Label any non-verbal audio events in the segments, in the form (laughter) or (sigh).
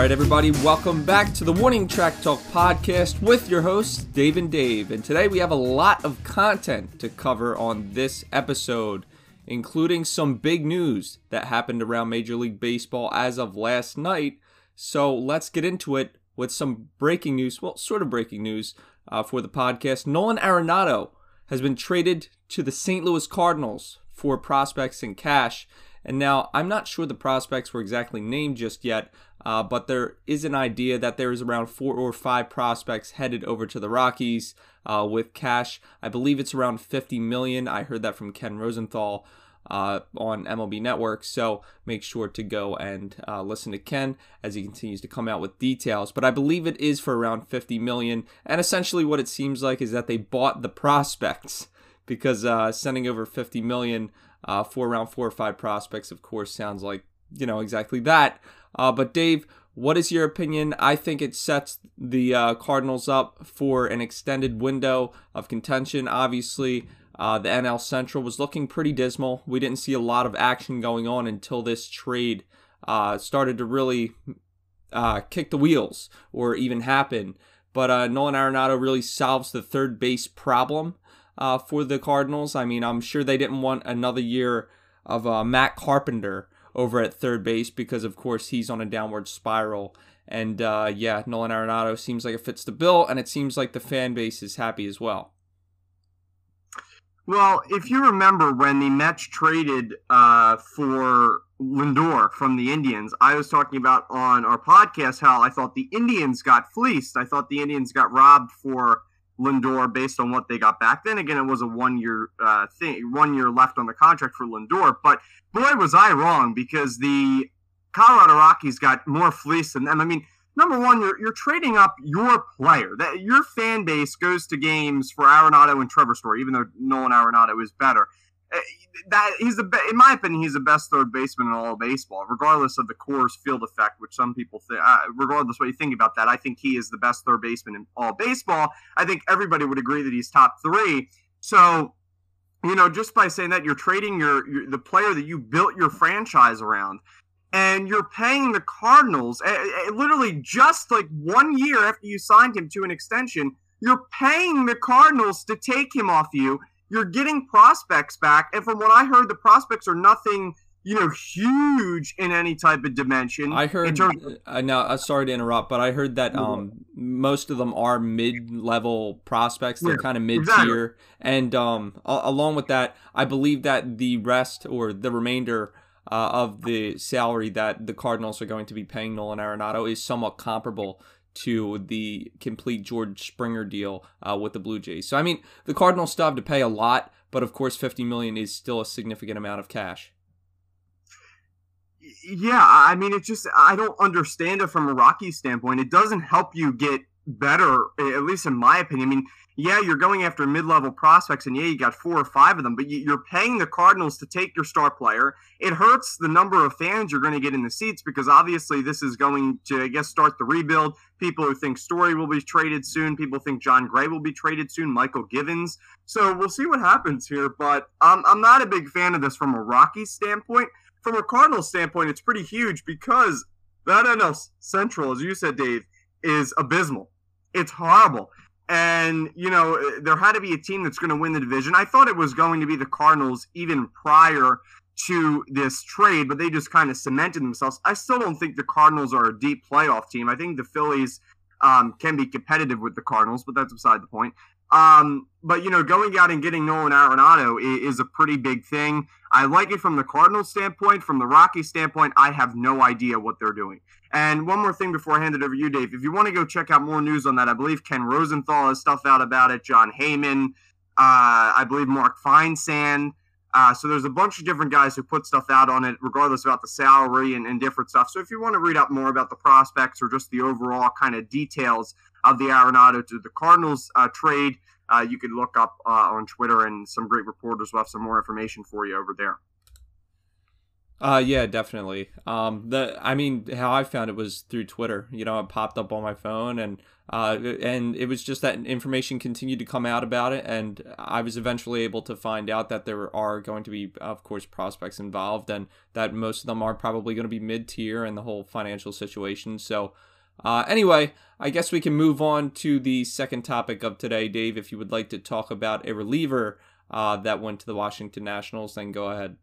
right, everybody, welcome back to the Warning Track Talk podcast with your hosts, Dave and Dave. And today we have a lot of content to cover on this episode, including some big news that happened around Major League Baseball as of last night. So let's get into it with some breaking news, well, sort of breaking news uh, for the podcast. Nolan Arenado has been traded to the St. Louis Cardinals for prospects and cash. And now I'm not sure the prospects were exactly named just yet, uh, but there is an idea that there is around four or five prospects headed over to the Rockies uh, with cash. I believe it's around 50 million. I heard that from Ken Rosenthal uh, on MLB Network. So make sure to go and uh, listen to Ken as he continues to come out with details. But I believe it is for around 50 million. And essentially, what it seems like is that they bought the prospects (laughs) because uh, sending over 50 million uh, for around four or five prospects, of course, sounds like, you know, exactly that. Uh, but Dave, what is your opinion? I think it sets the uh, Cardinals up for an extended window of contention. Obviously, uh, the NL Central was looking pretty dismal. We didn't see a lot of action going on until this trade uh, started to really uh, kick the wheels or even happen. But uh, Nolan Arenado really solves the third base problem uh, for the Cardinals. I mean, I'm sure they didn't want another year of uh, Matt Carpenter over at third base because, of course, he's on a downward spiral. And uh, yeah, Nolan Arenado seems like it fits the bill, and it seems like the fan base is happy as well. Well, if you remember when the Mets traded uh, for Lindor from the Indians, I was talking about on our podcast how I thought the Indians got fleeced. I thought the Indians got robbed for Lindor based on what they got back. Then again, it was a one year uh, thing, one year left on the contract for Lindor. But boy, was I wrong because the Colorado Rockies got more fleece than them. I mean, number one, you're you're trading up your player. That your fan base goes to games for Arenado and Trevor Story, even though Nolan Arenado is better. That he's the in my opinion he's the best third baseman in all of baseball, regardless of the Coors Field effect, which some people think. Uh, regardless what you think about that, I think he is the best third baseman in all baseball. I think everybody would agree that he's top three. So, you know, just by saying that, you're trading your, your the player that you built your franchise around, and you're paying the Cardinals literally just like one year after you signed him to an extension. You're paying the Cardinals to take him off you you're getting prospects back, and from what I heard, the prospects are nothing you know, huge in any type of dimension. I heard. Of, uh, now, uh, sorry to interrupt, but I heard that um, most of them are mid-level prospects. They're yeah, kind of mid-tier, exactly. and um, a- along with that, I believe that the rest or the remainder uh, of the salary that the Cardinals are going to be paying Nolan Arenado is somewhat comparable to the complete George Springer deal uh, with the Blue Jays. So I mean, the Cardinals still have to pay a lot, but of course, 50 million is still a significant amount of cash. Yeah, I mean, it just I don't understand it from a Rocky standpoint. It doesn't help you get better, at least in my opinion. I mean, yeah, you're going after mid-level prospects, and yeah, you got four or five of them, but you're paying the Cardinals to take your star player. It hurts the number of fans you're going to get in the seats because obviously this is going to, I guess, start the rebuild. People who think Story will be traded soon, people think Jon Gray will be traded soon, Mychal Givens. So we'll see what happens here, but um, I'm not a big fan of this from a Rockies standpoint. From a Cardinals standpoint, it's pretty huge because that NL Central, as you said, Dave, is abysmal. It's horrible. And, you know, there had to be a team that's going to win the division. I thought it was going to be the Cardinals even prior to this trade, but they just kind of cemented themselves. I still don't think the Cardinals are a deep playoff team. I think the Phillies um, can be competitive with the Cardinals, but that's beside the point. Um, but you know, going out and getting Nolan Arenado is, is, a pretty big thing. I like it from the Cardinals standpoint. From the Rockies standpoint, I have no idea what they're doing. And one more thing before I hand it over to you, Dave. If you want to go check out more news on that, I believe Ken Rosenthal has stuff out about it. Jon Heyman, uh, I believe Mark Feinsand. Uh, so there's a bunch of different guys who put stuff out on it, regardless about the salary and, and different stuff. So if you want to read up more about the prospects or just the overall kind of details of the Arenado to the Cardinals uh, trade, uh, you could look up uh, on Twitter, and some great reporters will have some more information for you over there. Uh, yeah, definitely. Um, the I mean, how I found it was through Twitter. You know, it popped up on my phone, and uh, and it was just that information continued to come out about it, and I was eventually able to find out that there are going to be, of course, prospects involved, and that most of them are probably going to be mid tier and the whole financial situation. So, uh, anyway, I guess we can move on to the second topic of today, Dave. If you would like to talk about a reliever uh, that went to the Washington Nationals, then go ahead.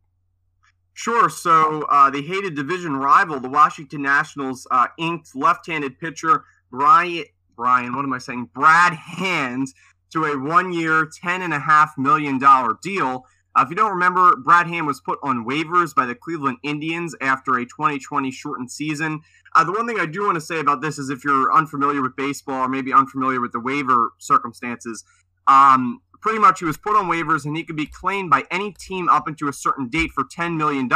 Sure. So uh, the hated division rival, the Washington Nationals, uh, inked left-handed pitcher Brian. Brian, what am I saying? Brad Hand to a one-year, ten and a half million dollar deal. Uh, if you don't remember, Brad Hand was put on waivers by the Cleveland Indians after a 2020 shortened season. Uh, the one thing I do want to say about this is if you're unfamiliar with baseball or maybe unfamiliar with the waiver circumstances, um, pretty much he was put on waivers and he could be claimed by any team up into a certain date for $10 million.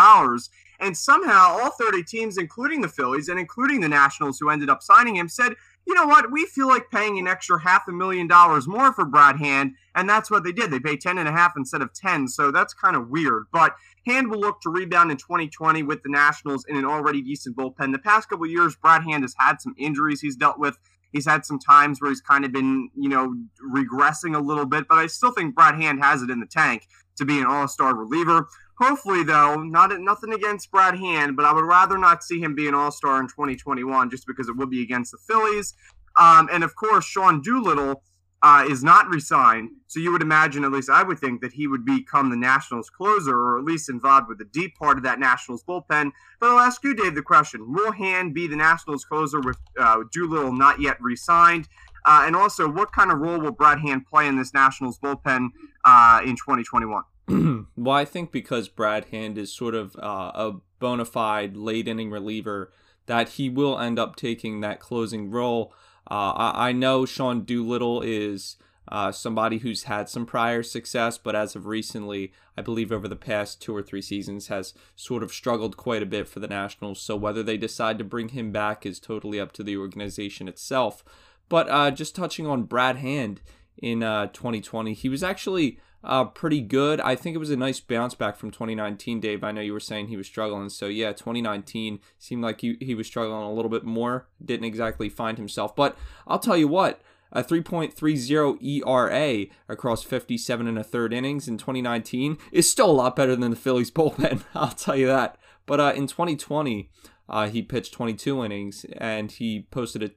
And somehow all 30 teams, including the Phillies and including the Nationals who ended up signing him, said, you know what, we feel like paying an extra half a million dollars more for Brad Hand. And that's what they did. They paid 10 and a half instead of 10. So that's kind of weird. But Hand will look to rebound in 2020 with the Nationals in an already decent bullpen. The past couple years, Brad Hand has had some injuries he's dealt with. He's had some times where he's kind of been, you know, regressing a little bit, but I still think Brad Hand has it in the tank to be an all-star reliever. Hopefully, though, not nothing against Brad Hand, but I would rather not see him be an all-star in 2021 just because it would be against the Phillies. Um, and of course, Sean Doolittle uh, is not resigned. So you would imagine, at least I would think, that he would become the Nationals closer, or at least involved with the deep part of that Nationals bullpen. But I'll ask you, Dave, the question: Will Hand be the Nationals closer with uh, Doolittle not yet resigned? Uh, and also, what kind of role will Brad Hand play in this Nationals bullpen uh, in 2021? (clears throat) well, I think because Brad Hand is sort of uh, a bona fide late inning reliever, that he will end up taking that closing role. Uh, I, I, know Sean Doolittle is uh, somebody who's had some prior success, but as of recently, I believe over the past two or three seasons, has sort of struggled quite a bit for the Nationals. So whether they decide to bring him back is totally up to the organization itself. But uh, just touching on Brad Hand in 2020, uh, he was actually uh, pretty good. I think it was a nice bounce back from 2019, Dave. I know you were saying he was struggling. So, yeah, 2019 seemed like he, he was struggling a little bit more. Didn't exactly find himself. But I'll tell you what, a 3.30 ERA across 57 and a third innings in 2019 is still a lot better than the Phillies bullpen. (laughs) I'll tell you that. But uh, in 2020, uh, he pitched 22 innings and he posted a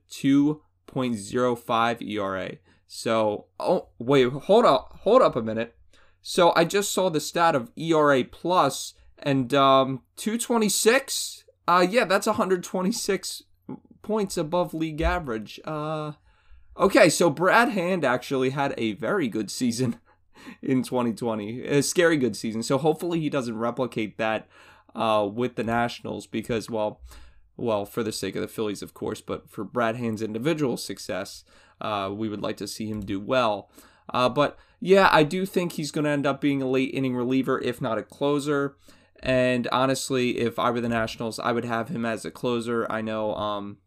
2.05 ERA. So, oh wait, hold up, hold up a minute. So I just saw the stat of ERA plus and um 226. Uh yeah, that's 126 points above league average. Uh okay, so Brad Hand actually had a very good season (laughs) in 2020. A scary good season. So hopefully he doesn't replicate that uh with the Nationals because well, well, for the sake of the Phillies, of course, but for Brad Hand's individual success, uh, we would like to see him do well. Uh, but yeah, I do think he's going to end up being a late inning reliever, if not a closer. And honestly, if I were the Nationals, I would have him as a closer. I know um,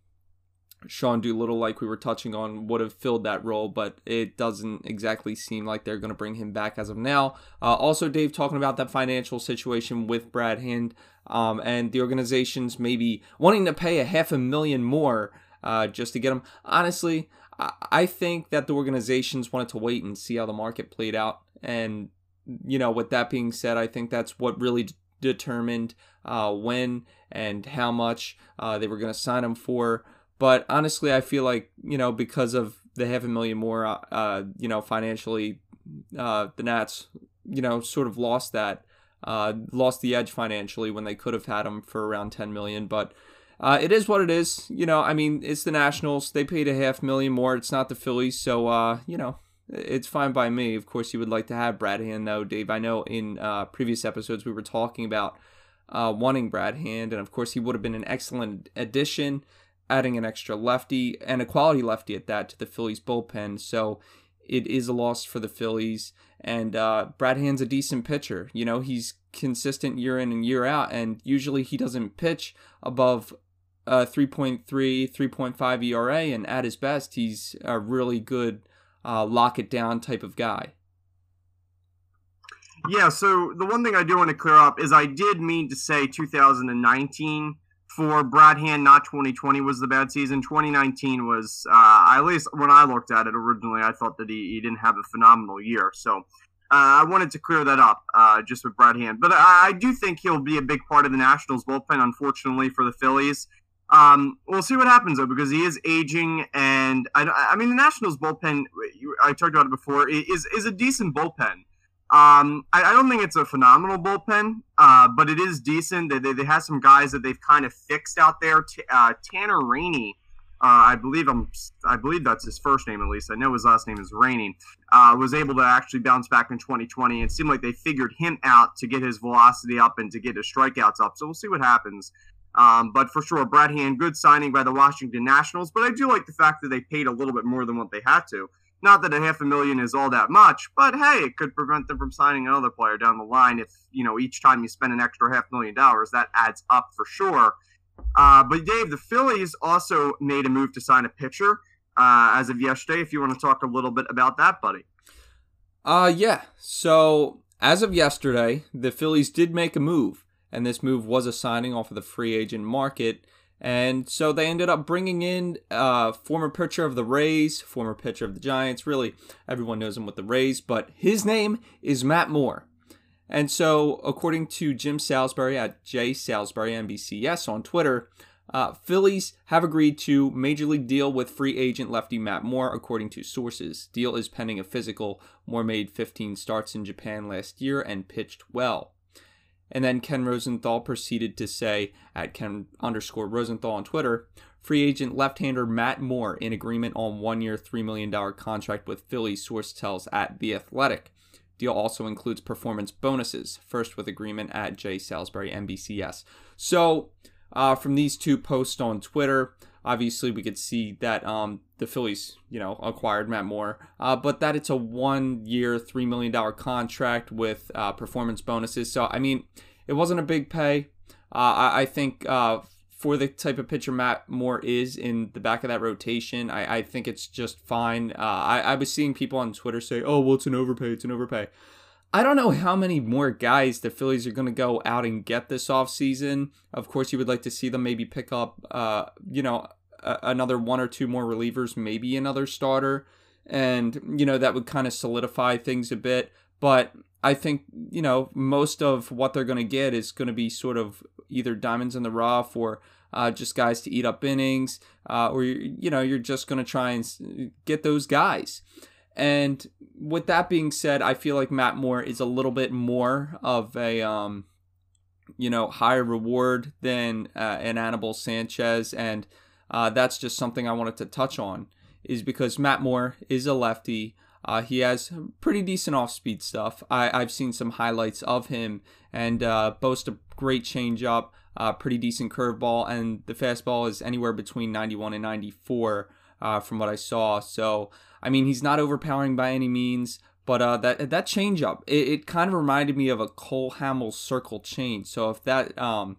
Sean Doolittle, like we were touching on, would have filled that role, but it doesn't exactly seem like they're going to bring him back as of now. Uh, also, Dave talking about that financial situation with Brad Hand um, and the organizations maybe wanting to pay a half a million more uh, just to get him. Honestly, I I think that the organizations wanted to wait and see how the market played out. And, you know, with that being said, I think that's what really d- determined uh, when and how much uh, they were going to sign him for. But honestly, I feel like, you know, because of the half a million more, uh, uh you know, financially, uh, the Nats, you know, sort of lost that, uh, lost the edge financially when they could have had him for around 10 million. But, uh, it is what it is. You know, I mean, it's the Nationals. They paid a half million more. It's not the Phillies, so uh, you know, it's fine by me. Of course, you would like to have Brad Hand, though, Dave. I know in uh, previous episodes we were talking about uh, wanting Brad Hand, and of course, he would have been an excellent addition, adding an extra lefty and a quality lefty at that to the Phillies bullpen. So it is a loss for the Phillies. And uh, Brad Hand's a decent pitcher. You know, he's consistent year in and year out, and usually he doesn't pitch above uh, 3.3, 3.5 ERA, and at his best, he's a really good uh, lock it down type of guy. Yeah, so the one thing I do want to clear up is I did mean to say 2019 for Brad Hand, not 2020 was the bad season. 2019 was, uh, at least when I looked at it originally, I thought that he, he didn't have a phenomenal year. So uh, I wanted to clear that up uh, just with Brad Hand. But I, I, do think he'll be a big part of the Nationals bullpen, unfortunately, for the Phillies. Um, we'll see what happens, though, because he is aging. And I, I mean, the Nationals bullpen, I talked about it before, is, is a decent bullpen. Um, I, I, don't think it's a phenomenal bullpen, uh, but it is decent. They, they, they, have some guys that they've kind of fixed out there. T- uh, Tanner Rainey, uh, I believe I'm, I believe that's his first name at least. I know his last name is Rainey. Uh, was able to actually bounce back in 2020. It seemed like they figured him out to get his velocity up and to get his strikeouts up. So we'll see what happens. Um, but for sure, Brad Hand, good signing by the Washington Nationals. But I do like the fact that they paid a little bit more than what they had to. Not that a half a million is all that much, but hey, it could prevent them from signing another player down the line. If you know each time you spend an extra half million dollars, that adds up for sure. Uh, but Dave, the Phillies also made a move to sign a pitcher uh, as of yesterday. If you want to talk a little bit about that, buddy. Uh, yeah. So as of yesterday, the Phillies did make a move, and this move was a signing off of the free agent market. And so they ended up bringing in uh, former pitcher of the Rays, former pitcher of the Giants. Really, everyone knows him with the Rays, but his name is Matt Moore. And so, according to Jim Salisbury at J Salisbury NBCS on Twitter, uh, Phillies have agreed to major league deal with free agent lefty Matt Moore, according to sources. Deal is pending a physical. Moore made 15 starts in Japan last year and pitched well. And then Ken Rosenthal proceeded to say at Ken underscore Rosenthal on Twitter, free agent left-hander Matt Moore in agreement on one-year, $3 million contract with Philly, source tells at The Athletic. Deal also includes performance bonuses, first with agreement at J. Salisbury NBCS. So, uh, from these two posts on Twitter, obviously we could see that um, the Phillies, you know, acquired Matt Moore, uh, but that it's a one-year, three million dollar contract with uh, performance bonuses. So I mean, it wasn't a big pay. Uh, I, I, think uh, for the type of pitcher Matt Moore is in the back of that rotation, I, I think it's just fine. Uh, I, I was seeing people on Twitter say, "Oh, well, it's an overpay. It's an overpay." I don't know how many more guys the Phillies are going to go out and get this offseason. Of course, you would like to see them maybe pick up, uh, you know, another one or two more relievers, maybe another starter, and you know that would kind of solidify things a bit. But I think you know most of what they're going to get is going to be sort of either diamonds in the rough or uh, just guys to eat up innings, uh, or you know you're just going to try and get those guys. And with that being said, I feel like Matt Moore is a little bit more of a um, you know higher reward than uh, an Anibal Sanchez and uh, that's just something I wanted to touch on, is because Matt Moore is a lefty. Uh, he has pretty decent off speed stuff. I, have seen some highlights of him and uh, boasts a great changeup, uh, pretty decent curveball, and the fastball is anywhere between 91 and 94 uh, from what I saw. So, I mean, he's not overpowering by any means, but uh, that that changeup, it, it kind of reminded me of a Cole Hamels circle change. So if that um,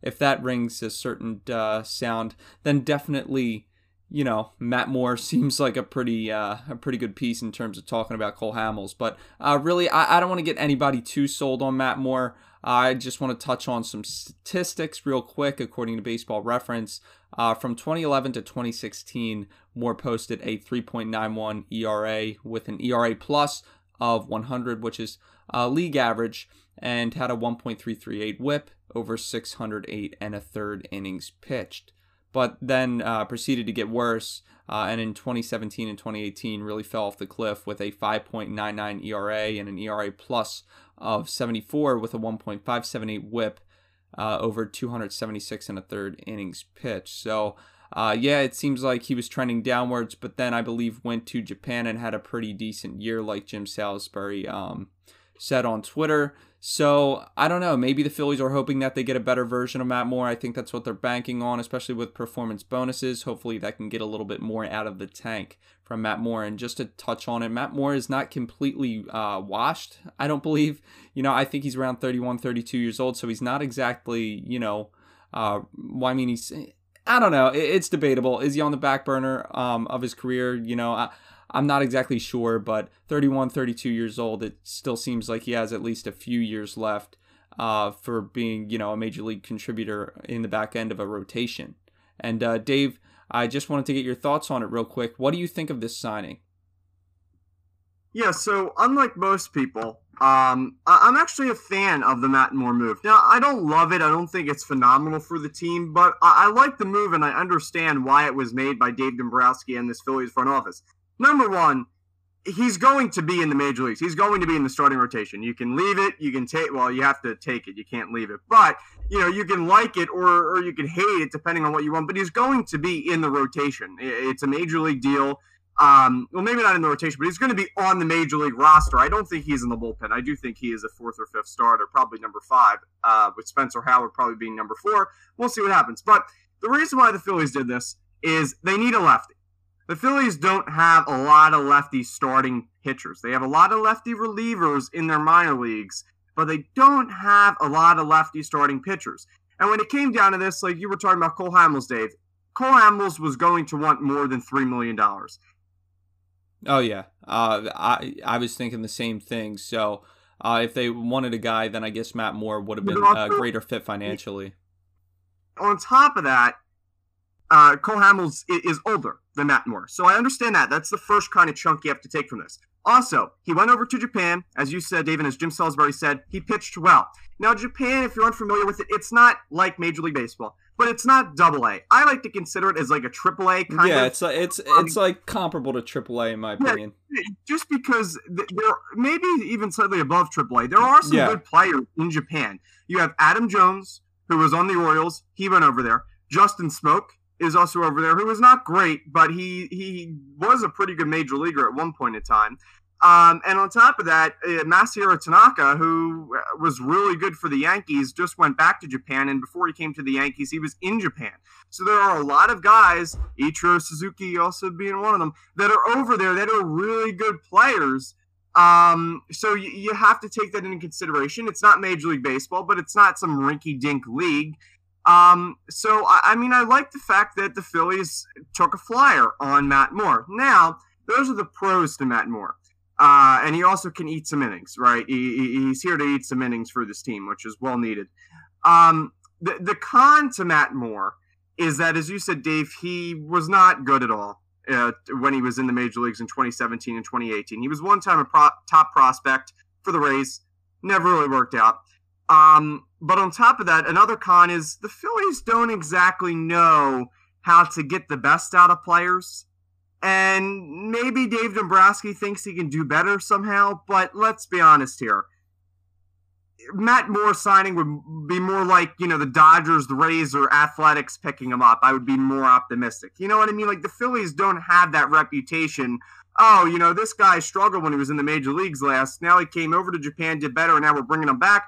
if that rings a certain uh, sound, then definitely, you know, Matt Moore (laughs) seems like a pretty uh, a pretty good piece in terms of talking about Cole Hamels. But uh, really, I, I don't want to get anybody too sold on Matt Moore. I just want to touch on some statistics real quick. According to Baseball Reference, uh, from 2011 to 2016, Moore posted a 3.91 ERA with an ERA plus of 100, which is uh, league average, and had a 1.338 WHIP over 608 and a third innings pitched. But then uh, proceeded to get worse, uh, and in 2017 and 2018 really fell off the cliff with a 5.99 ERA and an ERA plus of 74 with a 1.578 WHIP uh, over 276 and a third innings pitched. So. Uh, yeah, it seems like he was trending downwards, but then I believe went to Japan and had a pretty decent year, like Jim Salisbury um, said on Twitter. So I don't know. Maybe the Phillies are hoping that they get a better version of Matt Moore. I think that's what they're banking on, especially with performance bonuses. Hopefully, that can get a little bit more out of the tank from Matt Moore. And just to touch on it, Matt Moore is not completely uh, washed. I don't believe. You know, I think he's around 31, 32 years old, so he's not exactly. You know, uh, well, I mean, he's. I don't know. It's debatable. Is he on the back burner um, of his career? You know, I, I'm not exactly sure, but 31, 32 years old, it still seems like he has at least a few years left uh, for being, you know, a major league contributor in the back end of a rotation. And uh, Dave, I just wanted to get your thoughts on it real quick. What do you think of this signing? Yeah, so unlike most people, um, I- am actually a fan of the Matt Moore move. Now, I don't love it. I don't think it's phenomenal for the team, but I, I like the move and I understand why it was made by Dave Dombrowski and this Phillies front office. Number one, he's going to be in the major leagues. He's going to be in the starting rotation. You can leave it, you can take well, you have to take it. You can't leave it. But, you know, you can like it or or you can hate it depending on what you want, but he's going to be in the rotation. It's a major league deal. Um, well, maybe not in the rotation, but he's going to be on the major league roster. I don't think he's in the bullpen. I do think he is a fourth or fifth starter, probably number five, uh, with Spencer Howard probably being number four. We'll see what happens. But the reason why the Phillies did this is they need a lefty. The Phillies don't have a lot of lefty starting pitchers. They have a lot of lefty relievers in their minor leagues, but they don't have a lot of lefty starting pitchers. And when it came down to this, like you were talking about Cole Hamels, Dave, Cole Hamels was going to want more than $3 million. Oh yeah, uh, I I was thinking the same thing. So uh, if they wanted a guy, then I guess Matt Moore would have been a greater fit financially. On top of that, uh, Cole Hamels is older than Matt Moore, so I understand that. That's the first kind of chunk you have to take from this. Also, he went over to Japan, as you said, David, as Jim Salisbury said, he pitched well. Now, Japan, if you're unfamiliar with it, it's not like Major League Baseball but it's not double A. I like to consider it as like a triple A kind yeah, of. it's like, it's um, it's like comparable to triple A in my opinion. Yeah, just because there maybe even slightly above triple A. There are some yeah. good players in Japan. You have Adam Jones, who was on the Orioles. He went over there. Justin Smoak is also over there, who was not great, but he he was a pretty good major leaguer at one point in time. Um, and on top of that, uh, Masahiro Tanaka, who uh, was really good for the Yankees, just went back to Japan. And before he came to the Yankees, he was in Japan. So there are a lot of guys, Ichiro Suzuki also being one of them, that are over there that are really good players. Um, so you have to take that into consideration. It's not Major League Baseball, but it's not some rinky dink league. Um, so, I, I mean, I like the fact that the Phillies took a flyer on Matt Moore. Now, those are the pros to Matt Moore. Uh, and he also can eat some innings, right? He, he's here to eat some innings for this team, which is well needed. Um, the, the con to Matt Moore is that, as you said, Dave, he was not good at all uh, when he was in the major leagues in 2017 and 2018. He was one time a pro- top prospect for the Rays, never really worked out. Um, but on top of that, another con is the Phillies don't exactly know how to get the best out of players. And maybe Dave Dombrowski thinks he can do better somehow, but let's be honest here. Matt Moore signing would be more like, you know, the Dodgers, the Rays, or Athletics picking him up. I would be more optimistic. You know what I mean? Like the Phillies don't have that reputation. Oh, you know, this guy struggled when he was in the major leagues last. Now he came over to Japan, did better, and now we're bringing him back.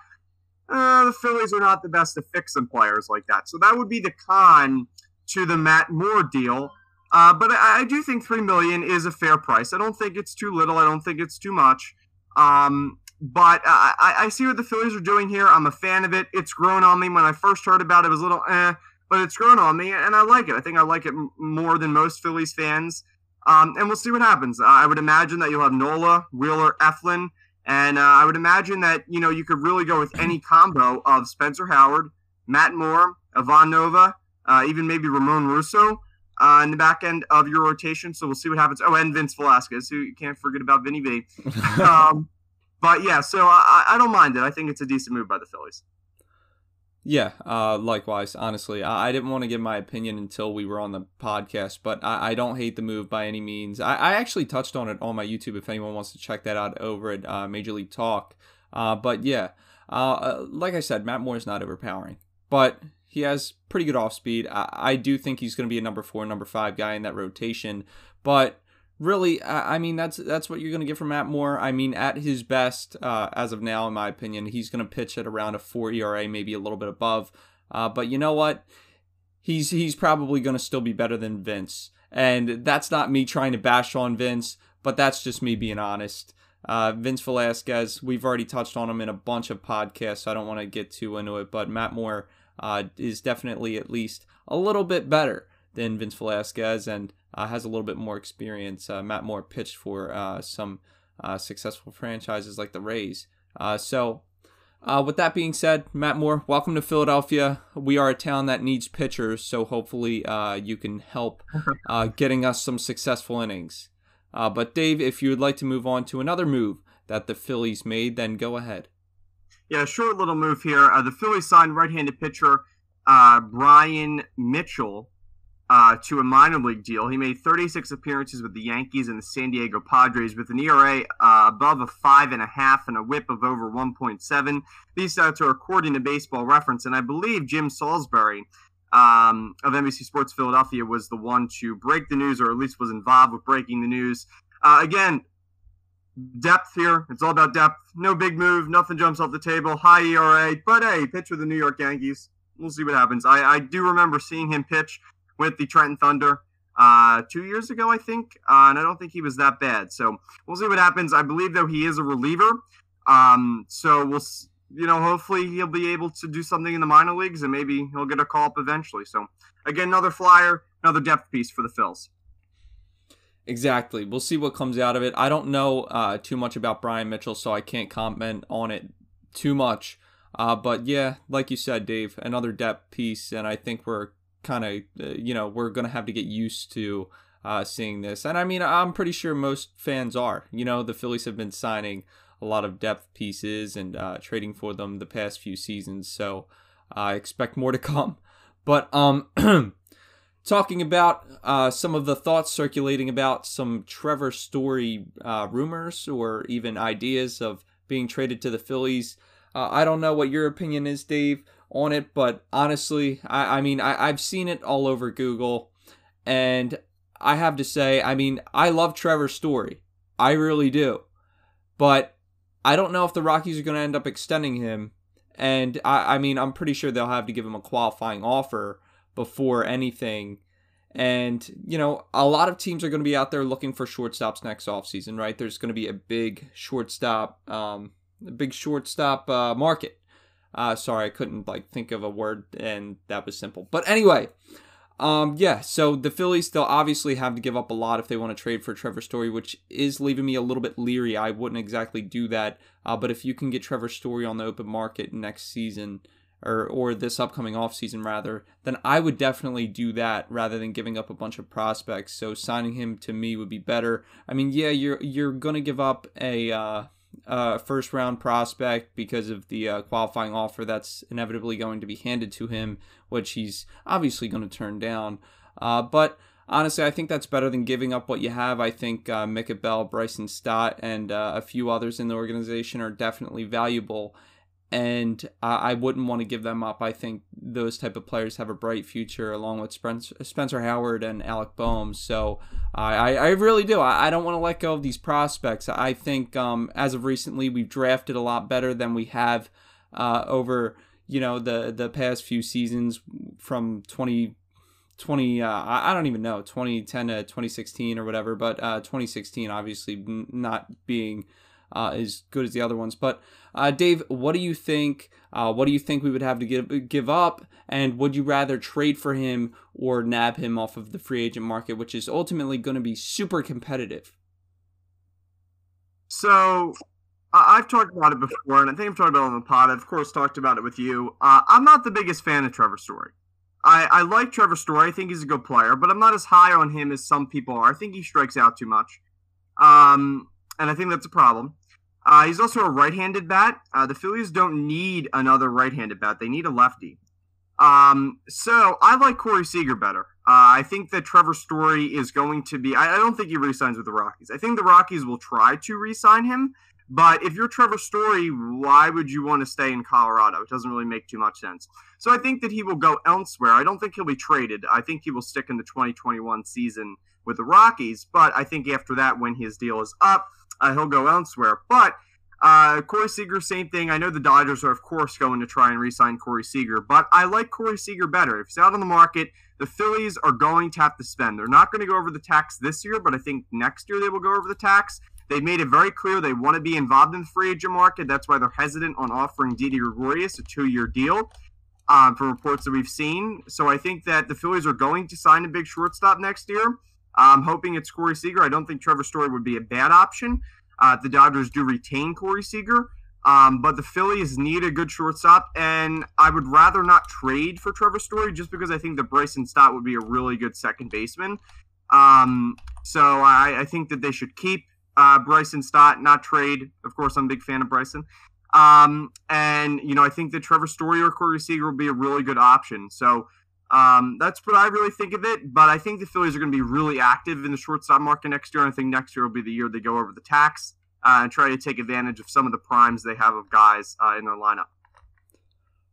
Uh, the Phillies are not the best at fixing players like that. So that would be the con to the Matt Moore deal. Uh, but I, I, do think three million is a fair price. I don't think it's too little. I don't think it's too much. Um, but I, I, see what the Phillies are doing here. I'm a fan of it. It's grown on me. When I first heard about it, it was a little eh, but it's grown on me, and I like it. I think I like it more than most Phillies fans. Um, and we'll see what happens. I would imagine that you'll have Nola, Wheeler, Eflin, and uh, I would imagine that you know you could really go with any combo of Spencer Howard, Matt Moore, Ivan Nova, uh, even maybe Ramon Rosso uh, in the back end of your rotation. So we'll see what happens. Oh, and Vince Velasquez, who you can't forget about Vinny V. (laughs) um, but yeah, so I, I don't mind it. I think it's a decent move by the Phillies. Yeah, uh, likewise. Honestly, I, I, didn't want to give my opinion until we were on the podcast, but I, I don't hate the move by any means. I, I, actually touched on it on my YouTube if anyone wants to check that out over at uh, Major League Talk. Uh, but yeah, uh, uh, like I said, Matt Moore is not overpowering, but he has pretty good off speed. I, I do think he's going to be a number four, number five guy in that rotation. But really, I, mean, that's that's what you're going to get from Matt Moore. I mean, at his best, uh, as of now, in my opinion, he's going to pitch at around a four ERA, maybe a little bit above. Uh, but you know what? He's he's probably going to still be better than Vince, and that's not me trying to bash on Vince, but that's just me being honest. Uh, Vince Velasquez, we've already touched on him in a bunch of podcasts, so I don't want to get too into it. But Matt Moore, uh, is definitely at least a little bit better than Vince Velasquez and uh, has a little bit more experience. Uh, Matt Moore pitched for uh, some uh, successful franchises like the Rays. Uh, so, uh, with that being said, Matt Moore, welcome to Philadelphia. We are a town that needs pitchers, so hopefully you can help (laughs) getting us some successful innings. but, Dave, if you would like to move on to another move that the Phillies made, then go ahead. Yeah, short little move here. the Phillies signed right handed pitcher Bryan Mitchell uh, to a minor league deal. He made 36 appearances with the Yankees and the San Diego Padres with an ERA uh, above a five and a half and a WHIP of over 1.7. These stats are according to Baseball Reference, and I believe Jim Salisbury um, of NBC Sports Philadelphia was the one to break the news, or at least was involved with breaking the news. Uh, again, depth here. It's all about depth. No big move. Nothing jumps off the table. High ERA, but hey, pitch for the New York Yankees. We'll see what happens. I, I do remember seeing him pitch with the Trenton Thunder uh, two years ago, I think, uh, and I don't think he was that bad. So we'll see what happens. I believe though he is a reliever, um, so we'll you know hopefully he'll be able to do something in the minor leagues and maybe he'll get a call up eventually. So again, another flyer, another depth piece for the Phils. Exactly. We'll see what comes out of it. I don't know uh, too much about Bryan Mitchell, so I can't comment on it too much. Uh, but yeah, like you said, Dave, another depth piece, and I think we're kind of uh, you know we're gonna have to get used to uh, seeing this. And I mean, I'm pretty sure most fans are. You know, the Phillies have been signing a lot of depth pieces and uh, trading for them the past few seasons, so I expect more to (laughs) come. But um, (clears throat) talking about uh, some of the thoughts circulating about some Trevor Story uh, rumors or even ideas of being traded to the Phillies. Uh, I don't know what your opinion is, Dave on it, but honestly, I, I mean, I, I've seen it all over Google, and I have to say, I mean, I love Trevor Story. I really do. But I don't know if the Rockies are going to end up extending him. And I, I mean, I'm pretty sure they'll have to give him a qualifying offer before anything. And, you know, a lot of teams are going to be out there looking for shortstops next offseason, right? There's going to be a big shortstop, um, a big shortstop uh, market. Uh, sorry, I couldn't like think of a word, and that was simple. But anyway, um, yeah. So the Phillies still obviously have to give up a lot if they want to trade for Trevor Story, which is leaving me a little bit leery. I wouldn't exactly do that. Uh, but if you can get Trevor Story on the open market next season, or or this upcoming offseason rather, then I would definitely do that rather than giving up a bunch of prospects. So signing him to me would be better. I mean, yeah, you're you're gonna give up a. Uh, uh, first round prospect because of the uh, qualifying offer that's inevitably going to be handed to him, which he's obviously going to turn down. Uh, but honestly, I think that's better than giving up what you have. I think uh, Mick Abel, Bryson Stott, and uh, a few others in the organization are definitely valuable and I wouldn't want to give them up. I think those type of players have a bright future, along with Spencer Howard and Alec Bohm. So I, I really do. I don't want to let go of these prospects. I think um, as of recently, we've drafted a lot better than we have uh, over you know the the past few seasons from 20. 20 uh, i don't even know 2010 to 2016 or whatever but uh, 2016 obviously not being uh, as good as the other ones. But uh, Dave, what do you think? Uh, what do you think we would have to give give up? And would you rather trade for him or nab him off of the free agent market, which is ultimately going to be super competitive? So I've talked about it before, and I think I've talked about it on the pod. I've, of course, talked about it with you. Uh, I'm not the biggest fan of Trevor Story. I, I like Trevor Story. I think he's a good player, but I'm not as high on him as some people are. I think he strikes out too much. Um, and I think that's a problem. Uh, he's also a right-handed bat. Uh, the Phillies don't need another right-handed bat; they need a lefty. Um, so I like Corey Seager better. Uh, I think that Trevor Story is going to be. I, I don't think he resigns with the Rockies. I think the Rockies will try to re-sign him. But if you're Trevor Story, why would you want to stay in Colorado? It doesn't really make too much sense. So I think that he will go elsewhere. I don't think he'll be traded. I think he will stick in the 2021 season with the Rockies. But I think after that, when his deal is up, uh, he'll go elsewhere. But uh, Corey Seager, same thing. I know the Dodgers are, of course, going to try and re-sign Corey Seager, but I like Corey Seager better. If he's out on the market, the Phillies are going to have to spend. They're not going to go over the tax this year, but I think next year they will go over the tax. They've made it very clear they want to be involved in the free agent market. That's why they're hesitant on offering Didi Gregorius a two-year deal. um, from reports that we've seen. So I think that the Phillies are going to sign a big shortstop next year. I'm hoping it's Corey Seager. I don't think Trevor Story would be a bad option. Uh, the Dodgers do retain Corey Seager, um, but the Phillies need a good shortstop, and I would rather not trade for Trevor Story just because I think that Bryson Stott would be a really good second baseman. Um, so I, I, think that they should keep uh, Bryson Stott, not trade. Of course, I'm a big fan of Bryson. Um, and you know, I think that Trevor Story or Corey Seager will be a really good option. So um, that's what I really think of it. But I think the Phillies are going to be really active in the shortstop market next year. And I think next year will be the year they go over the tax uh, and try to take advantage of some of the primes they have of guys uh, in their lineup.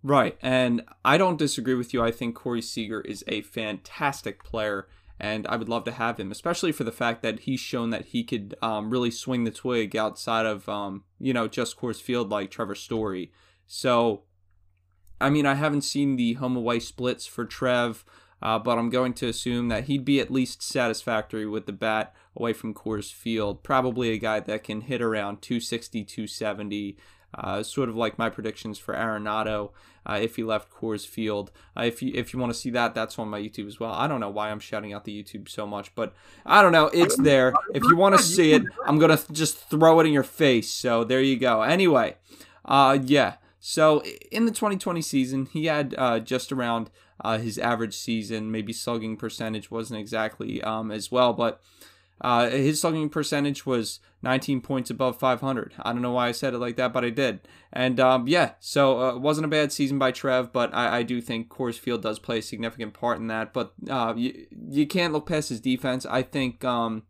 Right, and I don't disagree with you. I think Corey Seager is a fantastic player and I would love to have him, especially for the fact that he's shown that he could um, really swing the twig outside of um, you know just Coors Field like Trevor Story. So, I mean, I haven't seen the home away splits for Trev, uh, but I'm going to assume that he'd be at least satisfactory with the bat away from Coors Field. Probably a guy that can hit around 260, 270. Uh, sort of like my predictions for Arenado uh, if he left Coors Field. Uh, if you if you want to see that, that's on my YouTube as well. I don't know why I'm shouting out the YouTube so much, but I don't know. It's there. If you want to see it, I'm gonna just throw it in your face. So there you go. Anyway, uh, yeah. So in the 2020 season, he had uh, just around uh, his average season. Maybe slugging percentage wasn't exactly um, as well, but uh, his slugging percentage was 19 points above 500. I don't know why I said it like that, but I did. And um, yeah, so uh, it wasn't a bad season by Trev, but I, I, do think Coors Field does play a significant part in that. But uh, you, you can't look past his defense. I think um,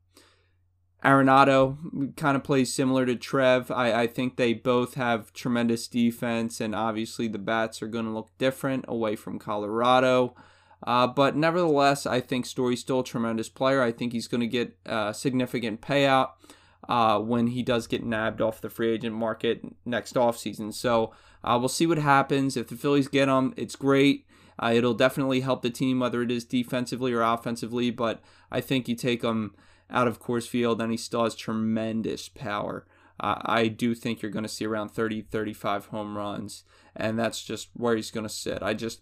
Arenado kind of plays similar to Trev. I, I think they both have tremendous defense, and obviously the bats are going to look different away from Colorado. Uh, but nevertheless, I think Story's still a tremendous player. I think he's going to get a significant payout uh, when he does get nabbed off the free agent market next offseason. So uh, we'll see what happens. If the Phillies get him, it's great. Uh, it'll definitely help the team, whether it is defensively or offensively. But I think you take him out of Coors Field, and he still has tremendous power. Uh, I do think you're going to see around 30, 35 home runs, and that's just where he's going to sit. I just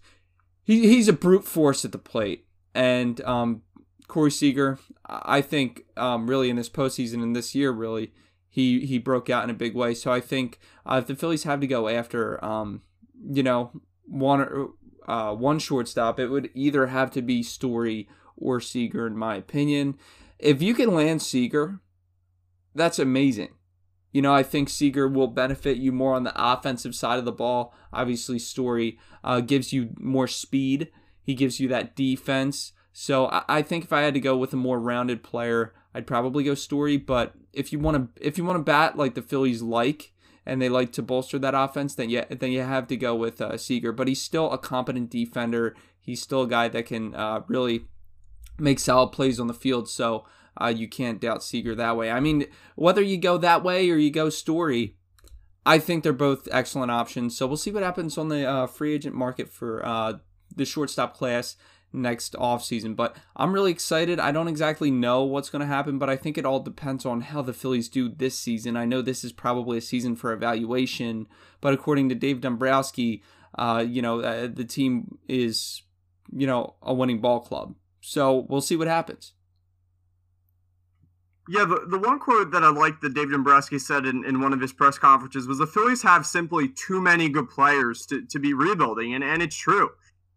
he, he's a brute force at the plate. And um, Corey Seager, I think, um, really in this postseason and this year, really, he he broke out in a big way. So I think uh, if the Phillies have to go after, um, you know, one uh, one shortstop, it would either have to be Story or Seager, in my opinion. If you can land Seager, that's amazing. You know, I think Seager will benefit you more on the offensive side of the ball. Obviously, Story uh, gives you more speed. He gives you that defense. So I, I think if I had to go with a more rounded player, I'd probably go Story. But if you want to, if you want to bat like the Phillies like, and they like to bolster that offense, then yeah, then you have to go with uh, Seager. But he's still a competent defender. He's still a guy that can uh, really make solid plays on the field. So uh, you can't doubt Seager that way. I mean, whether you go that way or you go Story, I think they're both excellent options. So we'll see what happens on the uh, free agent market for uh, the shortstop class next offseason. But I'm really excited. I don't exactly know what's going to happen, but I think it all depends on how the Phillies do this season. I know this is probably a season for evaluation, but according to Dave Dombrowski, uh, you know, uh, the team is, you know, a winning ball club. So we'll see what happens. Yeah, the, the one quote that I liked that David Dombrowski said in, in one of his press conferences was the Phillies have simply too many good players to, to be rebuilding, and, and it's true.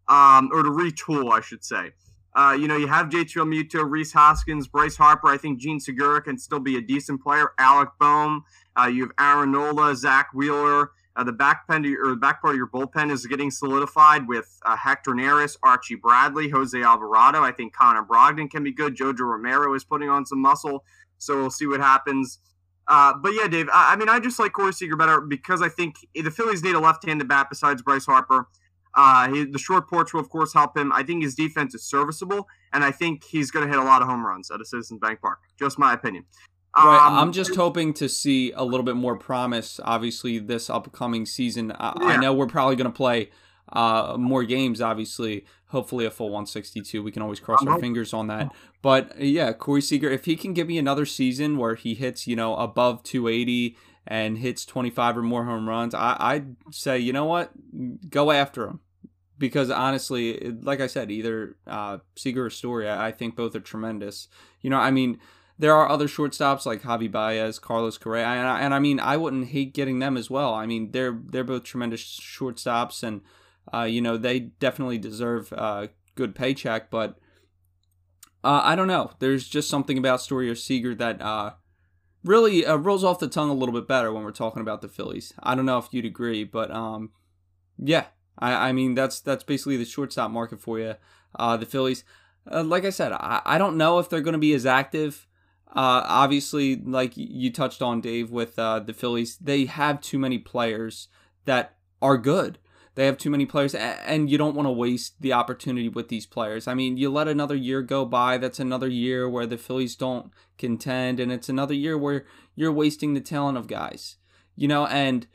Um, or to retool, I should say. Uh, you know, you have JT Realmuto, Rhys Hoskins, Bryce Harper. I think Jean Segura can still be a decent player. Alec Bohm. Uh, you have Aaron Nola, Zack Wheeler. Uh, the back pen or the back part of your bullpen is getting solidified with uh, Hector Neris, Archie Bradley, Jose Alvarado. I think Connor Brogdon can be good. Jojo Romero is putting on some muscle. So we'll see what happens. Uh, but yeah, Dave, I, I, mean, I just like Corey Seager better because I think the Phillies need a left-handed bat besides Bryce Harper. Uh, he, the short porch will, of course, help him. I think his defense is serviceable, and I think he's going to hit a lot of home runs at a Citizens Bank Park. Just my opinion. Right. Um, I'm just hoping to see a little bit more promise. Obviously, this upcoming season, I, yeah. I know we're probably going to play uh, more games, obviously. Hopefully, a full 162. We can always cross our fingers on that. But yeah, Corey Seager, if he can give me another season where he hits, you know, above 280 and hits 25 or more home runs, I, I'd say, you know what? Go after him. because honestly, like I said, either uh, Seager or Story, I think both are tremendous. You know, I mean, there are other shortstops like Javi Baez, Carlos Correa, and I, and I mean, I wouldn't hate getting them as well. I mean, they're they're both tremendous shortstops, and uh, you know they definitely deserve a good paycheck. But uh, I don't know. There's just something about Story or Seager that uh, really uh, rolls off the tongue a little bit better when we're talking about the Phillies. I don't know if you'd agree, but um, yeah, I, I mean that's that's basically the shortstop market for you. Uh, the Phillies, uh, like I said, I, I don't know if they're going to be as active. Uh, obviously, like you touched on, Dave, with uh, the Phillies, they have too many players that are good. They have too many players, and you don't want to waste the opportunity with these players. I mean, you let another year go by. That's another year where the Phillies don't contend, and it's another year where you're wasting the talent of guys. You know, and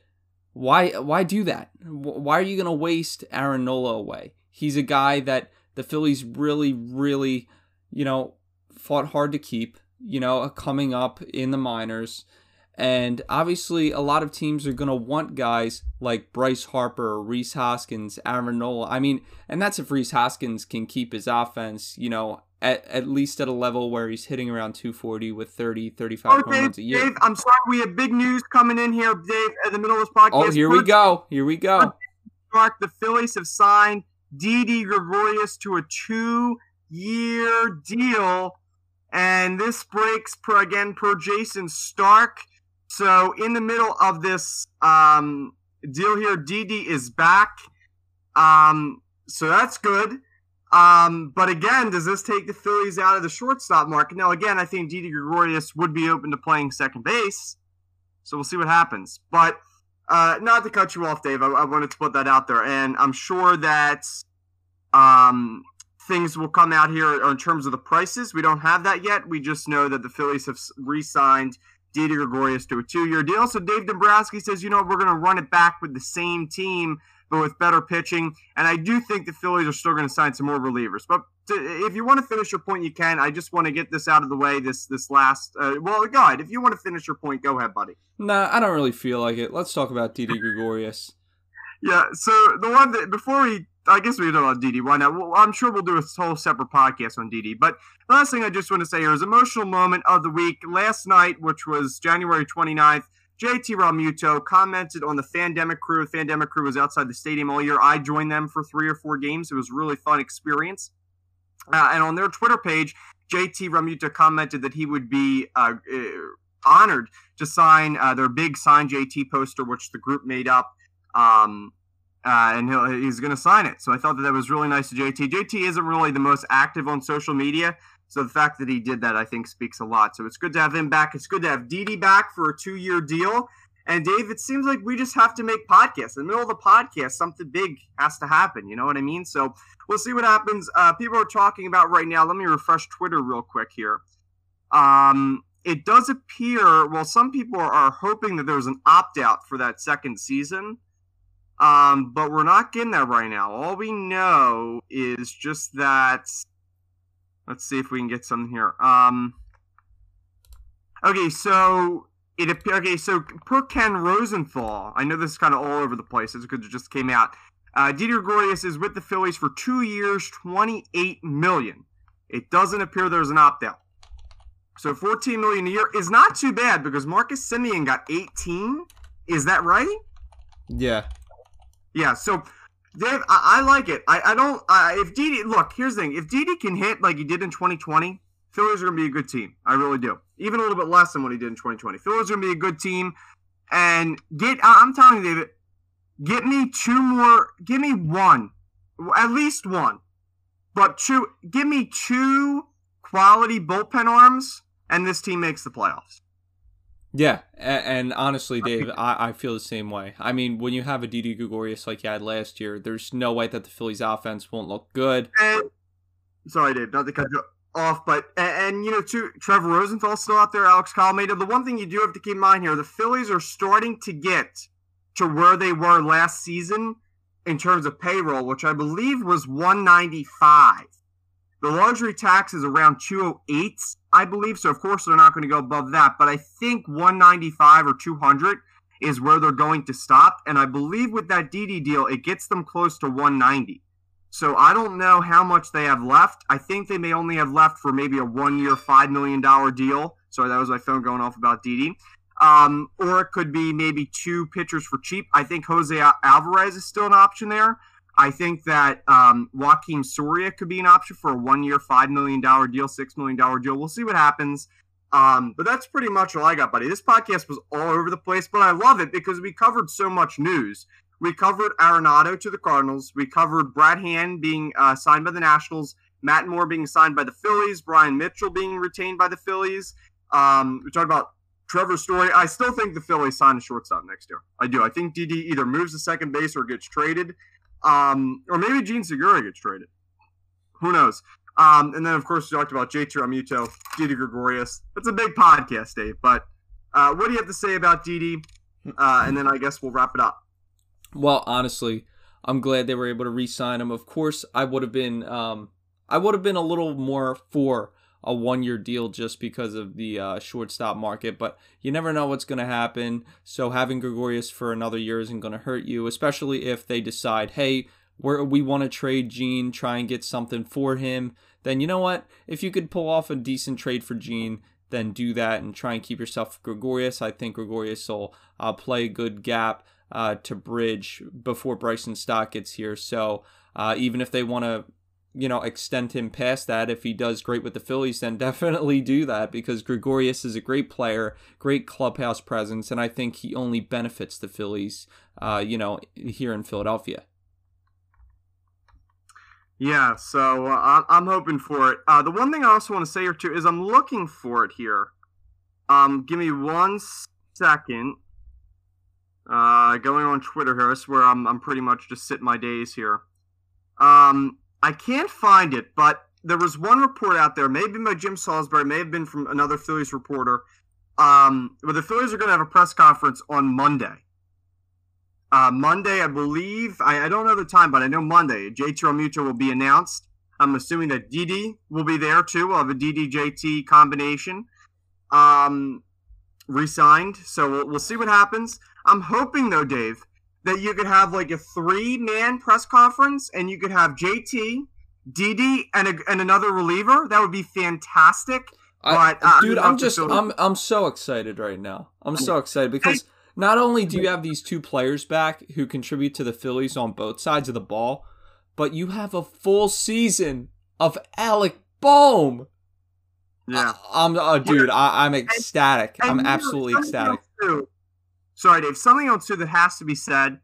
why why do that? Why are you going to waste Aaron Nola away? He's a guy that the Phillies really, really, you know, fought hard to keep. You know, coming up in the minors and obviously, a lot of teams are going to want guys like Bryce Harper, Rhys Hoskins, Aaron Nola. I mean, and that's if Rhys Hoskins can keep his offense, you know, at, at least at a level where he's hitting around 240 with 30, 35 oh, home runs a year. Dave, I'm sorry, we have big news coming in here, Dave, at the middle of this podcast. Oh, here we go. Here we go. Mark, the Phillies have signed Didi Gregorius to a two-year deal, and this breaks per again per Jayson Stark so in the middle of this um, deal here, Didi is back. Um, so that's good. Um, but again, does this take the Phillies out of the shortstop market? Now, again, I think Didi Gregorius would be open to playing second base. So we'll see what happens. But uh, not to cut you off, Dave, I, I wanted to put that out there. And I'm sure that um, things will come out here in terms of the prices. We don't have that yet. We just know that the Phillies have re signed – Didi Gregorius to a two-year deal. So Dave Dombrowski says, you know, we're going to run it back with the same team, but with better pitching. And I do think the Phillies are still going to sign some more relievers. But to, if you want to finish your point, you can. I just want to get this out of the way. This this last. Uh, well, go ahead. If you want to finish your point, go ahead, buddy. Nah, I don't really feel like it. Let's talk about Didi Gregorius. yeah. So the one that before we I guess we know about DD. Why not? Well, I'm sure we'll do a whole separate podcast on DD. But the last thing I just want to say here is emotional moment of the week. Last night, which was January 29th, JT Realmuto commented on the Fandemic crew. The Fandemic crew was outside the stadium all year. I joined them for three or four games. It was really fun experience. Uh, and on their Twitter page, JT Realmuto commented that he would be uh, uh, honored to sign uh, their big sign JT poster, which the group made up. Um, uh, and he's going to sign it. So I thought that that was really nice to JT. JT isn't really the most active on social media, so the fact that he did that, I think, speaks a lot. So it's good to have him back. It's good to have Didi back for a two-year deal. And Dave, it seems like we just have to make podcasts. In the middle of the podcast, something big has to happen. You know what I mean? So we'll see what happens. Uh, people are talking about right now. Let me refresh Twitter real quick here. Um, it does appear, well, some people are hoping that there's an opt out for that second season. Um, but we're not getting that right now. All we know is just that. Let's see if we can get something here. Um, okay, so it okay. So per Ken Rosenthal, I know this is kind of all over the place. It's because it just came out. Uh, Didi Gregorius is with the Phillies for two years, twenty-eight million. It doesn't appear there's an opt-out. So 14 million a year is not too bad because Marcus Semien got 18. Is that right? Yeah. Yeah, so Dave, I, I like it. I, I don't. Uh, if Didi, look, here's the thing: if Didi can hit like he did in 2020, Phillies are gonna be a good team. I really do. Even a little bit less than what he did in 2020. Phillies are gonna be a good team, and get. I'm telling you, David, get me two more. Give me one, at least one, but two. Give me two quality bullpen arms, and this team makes the playoffs. Yeah, and, and honestly, Dave, I, I, feel the same way. I mean, when you have a Didi Gregorius like you had last year, there's no way that the Phillies' offense won't look good. And, sorry, Dave, not to cut you off, but and, and you know, too, Trevor Rosenthal's still out there, Alex Colomado. The one thing you do have to keep in mind here: the Phillies are starting to get to where they were last season in terms of payroll, which I believe was 195. The luxury tax is around 208, I believe. So, of course, they're not going to go above that. But I think 195 or 200 is where they're going to stop. And I believe with that DD deal, it gets them close to 190. So I don't know how much they have left. I think they may only have left for maybe a one-year, five million dollar deal. Sorry, that was my phone going off about DD. Um, or it could be maybe two pitchers for cheap. I think Jose Alvarez is still an option there. I think that um, Joakim Soria could be an option for a one-year, five million dollar deal, six million dollar deal. We'll see what happens. Um, but that's pretty much all I got, buddy. This podcast was all over the place, but I love it because we covered so much news. We covered Arenado to the Cardinals. We covered Brad Hand being uh, signed by the Nationals. Matt Moore being signed by the Phillies. Bryan Mitchell being retained by the Phillies. Um, we talked about Trevor Story. I still think the Phillies sign a shortstop next year. I do. I think Didi either moves to second base or gets traded. Um, or maybe Jean Segura gets traded. Who knows? Um, and then, of course, we talked about JT Realmuto, Didi Gregorius. It's a big podcast, Dave. But uh, what do you have to say about Didi? Uh, and then I guess we'll wrap it up. Well, honestly, I'm glad they were able to re-sign him. Of course, I would have been um, I would have been a little more for a one-year deal just because of the uh, shortstop market, but you never know what's going to happen. So having Gregorius for another year isn't going to hurt you, especially if they decide, hey, we we want to trade Jean, try and get something for him. Then you know what? If you could pull off a decent trade for Jean, then do that and try and keep yourself Gregorius. I think Gregorius will uh, play a good gap uh, to bridge before Bryson Stott gets here. So uh, even if they want to, you know, extend him past that, if he does great with the Phillies, then (laughs) definitely do that because Gregorius is a great player, great clubhouse presence, and I think he only benefits the Phillies, uh, you know, here in Philadelphia. Yeah, so uh, I'm hoping for it. Uh, the one thing I also want to say here too is I'm looking for it here. Um, give me one second. Uh, going on Twitter here. I swear I'm I'm pretty much just sitting my days here. Um, I can't find it, but there was one report out there, maybe by Jim Salisbury, may have been from another Phillies reporter. Um, but the Phillies are going to have a press conference on Monday. Uh, Monday, I believe. I, I don't know the time, but I know Monday. JT Realmuto will be announced. I'm assuming that DD will be there too. We'll have a Didi JT combination. Um, resigned. So we'll, we'll see what happens. I'm hoping though, Dave, that you could have like a three man press conference and you could have JT, Didi, and a, and another reliever. That would be fantastic. I, but, uh, dude, I'm just I'm I'm so excited right now. I'm so excited because not only do you have these two players back who contribute to the Phillies on both sides of the ball, but you have a full season of Alec Bohm. Yeah, I, am uh, dude. I, am ecstatic. And, and I'm absolutely ecstatic. Too, sorry, Dave. Something else too that has to be said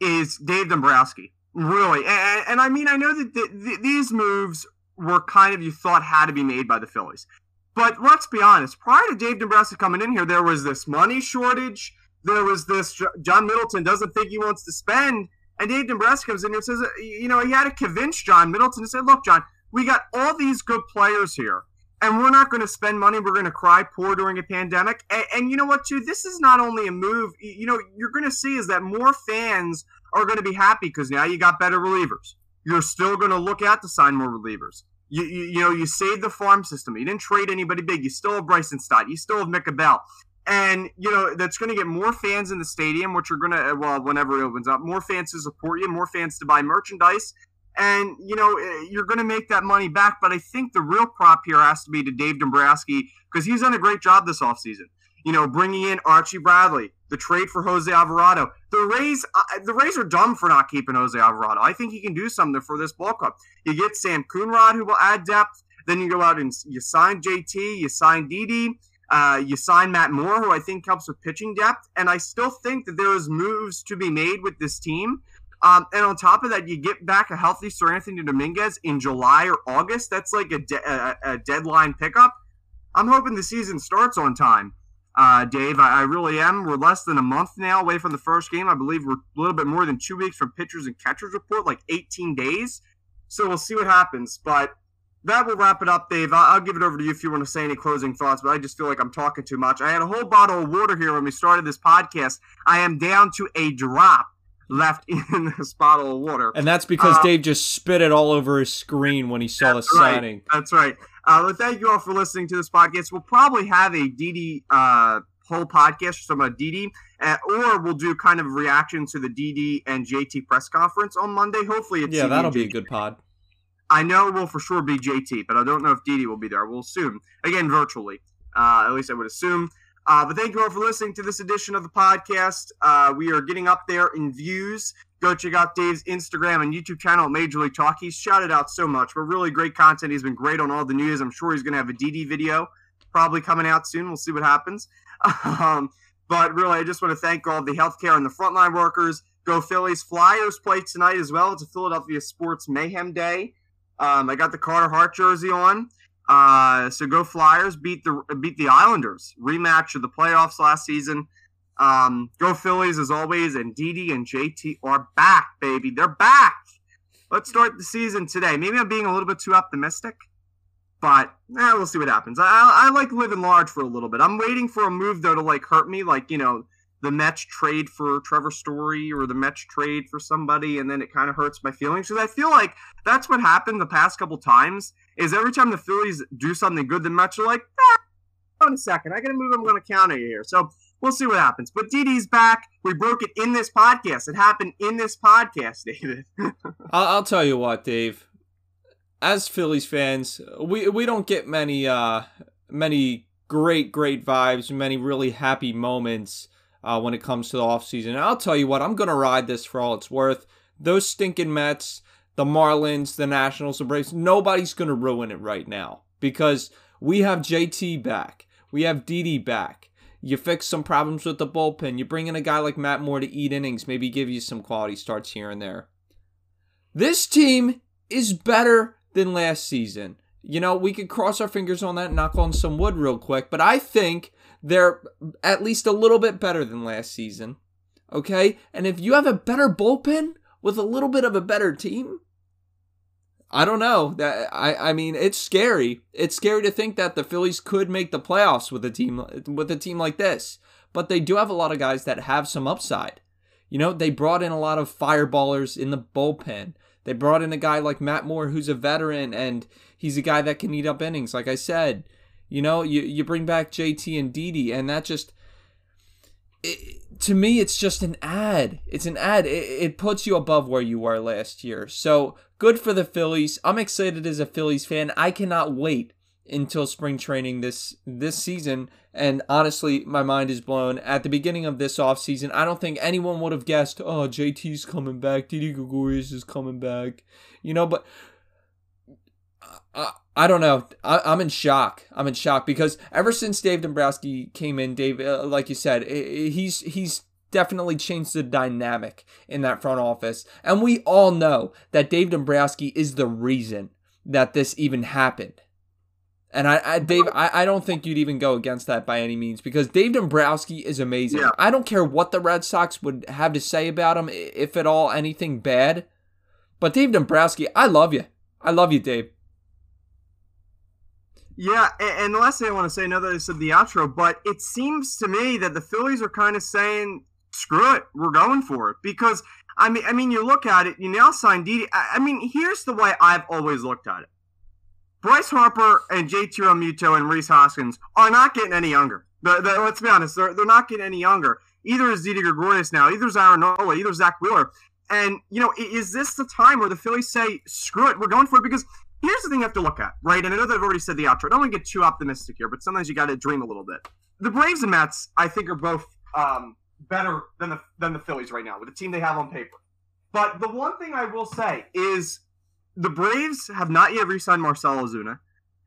is Dave Dombrowski. Really, and, and I mean, I know that these moves were kind of you thought had to be made by the Phillies, but let's be honest. Prior to Dave Dombrowski coming in here, there was this money shortage. There was this John Middleton doesn't think he wants to spend, and Dave Dombrowski comes in here and says, uh, you know, he had to convince John Middleton to say, look, John, we got all these good players here and we're not going to spend money. We're going to cry poor during a pandemic. And, and, you know what, too? This is not only a move. You know, you're going to see is that more fans are going to be happy because now you got better relievers. You're still going to look out to sign more relievers. You, you, you know, you saved the farm system. You didn't trade anybody big. You still have Bryson Stott. You still have Mick Abel. And, you know, that's going to get more fans in the stadium, which are going to, uh, well, whenever it opens up, more fans to support you, more fans to buy merchandise and you know eh, you're going to make that money back. But I think the real prop here has to be to Dave Dombrowski because he's done a great job this offseason. You know, bringing in Archie Bradley, the trade for Jose Alvarado. The Rays, uh, the Rays are dumb for not keeping Jose Alvarado. I think he can do something for this ball club. You get Sam Coonrod, who will add depth. Then you go out and you sign JT, you sign Didi, uh, you sign Matt Moore, who I think helps with pitching depth. And I still think that there is moves to be made with this team um, and on top of that, you get back a healthy Seranthony Dominguez in July or August. That's like a, de- a, deadline pickup. I'm hoping the season starts on time, uh, Dave. I, I, really am. We're less than a month now away from the first game. I believe we're a little bit more than two weeks from pitchers and catchers report, like 18 days. So we'll see what happens. But that will wrap it up, Dave. I'll, I'll give it over to you if you want to say any closing thoughts, but I just feel like I'm talking too much. I had a whole bottle of water here when we started this podcast. I am down to a drop left (laughs) in this bottle of water. And that's because uh, Dave just spit it all over his screen when he saw the right, signing. That's right. Uh, well, thank you all for listening to this podcast. We'll probably have a DD uh, whole podcast just about Didi, uh, or we'll do kind of a reaction to the DD and JT press conference on Monday. Hopefully, it's yeah, CD that'll be a good pod. I know it will for sure be JT, but I don't know if DD will be there. We'll assume again virtually. Uh, at least I would assume. Uh, but thank you all for listening to this edition of the podcast. Uh, we are getting up there in views. Go check out Dave's Instagram and YouTube channel Major League Talk. He's shouted out so much, but really great content. He's been great on all the news. I'm sure he's going to have a DD video probably coming out soon. We'll see what happens. (laughs) Um, but really, I just want to thank all the healthcare and the frontline workers. Go Phillies! Flyers play tonight as well. It's a Philadelphia Sports Mayhem Day. Um, I got the Carter Hart jersey on. Uh, so go Flyers! Beat the beat the Islanders. Rematch of the playoffs last season. Um, go Phillies as always, and Didi and JT are back, baby. They're back. Let's start the season today. Maybe I'm being a little bit too optimistic, but eh, we'll see what happens. I, I, I like living large for a little bit. I'm waiting for a move though to like hurt me, like you know the Mets trade for Trevor Story or the Mets trade for somebody, and then it kind of hurts my feelings because I feel like that's what happened the past couple times. Is every time the Phillies do something good, the Mets are like, ah, on a second, I got to move. I'm going to counter you here. So we'll see what happens. But Didi's back. We broke it in this podcast. It happened in this podcast, (laughs) David. I'll, I'll tell you what, Dave. As Phillies fans, we we don't get many uh many great great vibes, many really happy moments uh, when it comes to the offseason. And I'll tell you what, I'm gonna ride this for all it's worth. Those stinking Mets, the Marlins, the Nationals, the Braves, nobody's gonna ruin it right now because we have JT back, we have DD back. You fix some problems with the bullpen. You bring in a guy like Matt Moore to eat innings, maybe give you some quality starts here and there. This team is better than last season. You know, we could cross our fingers on that, knock on some wood real quick, but I think they're at least a little bit better than last season. Okay? And if you have a better bullpen with a little bit of a better team, I don't know. That I I mean, it's scary. It's scary to think that the Phillies could make the playoffs with a team with a team like this. But they do have a lot of guys that have some upside. You know, they brought in a lot of fireballers in the bullpen. They brought in a guy like Matt Moore, who's a veteran, and he's a guy that can eat up innings. Like I said, you know, you you bring back JT and Didi, and that just it, to me, it's just an ad. It's an ad. It, it puts you above where you were last year. So good for the Phillies. I'm excited as a Phillies fan. I cannot wait until spring training this this season and honestly my mind is blown at the beginning of this offseason i don't think anyone would have guessed oh jt's coming back didi gregorius is coming back you know but I, I don't know. I, I'm in shock. I'm in shock because ever since Dave Dombrowski came in, Dave, uh, like you said, he's he's definitely changed the dynamic in that front office, and we all know that Dave Dombrowski is the reason that this even happened. And I, I Dave, I, I don't think you'd even go against that by any means because Dave Dombrowski is amazing. Yeah. I don't care what the Red Sox would have to say about him, if at all anything bad. But Dave Dombrowski, I love you. I love you, Dave. Yeah, and, the last thing I want to say, I said the outro, but it seems to me that the Phillies are kind of saying, "Screw it, we're going for it." Because I mean, I mean, you look at it, you now sign Didi. I, mean, here's the way I've always looked at it: Bryce Harper and JT Realmuto and Rhys Hoskins are not getting any younger. Let's be honest, they're, they're not getting any younger. Either is Didi Gregorius now, either is Aaron Nola, either is Zack Wheeler. And you know, is this the time where the Phillies say, "Screw it, we're going for it"? Because here's the thing you have to look at, right? And I know that I've already said the outro. I don't want to get too optimistic here, but sometimes you got to dream a little bit. The Braves and Mets, I think, are both um, better than the than the Phillies right now with the team they have on paper. But the one thing I will say is the Braves have not yet re-signed Marcell Ozuna.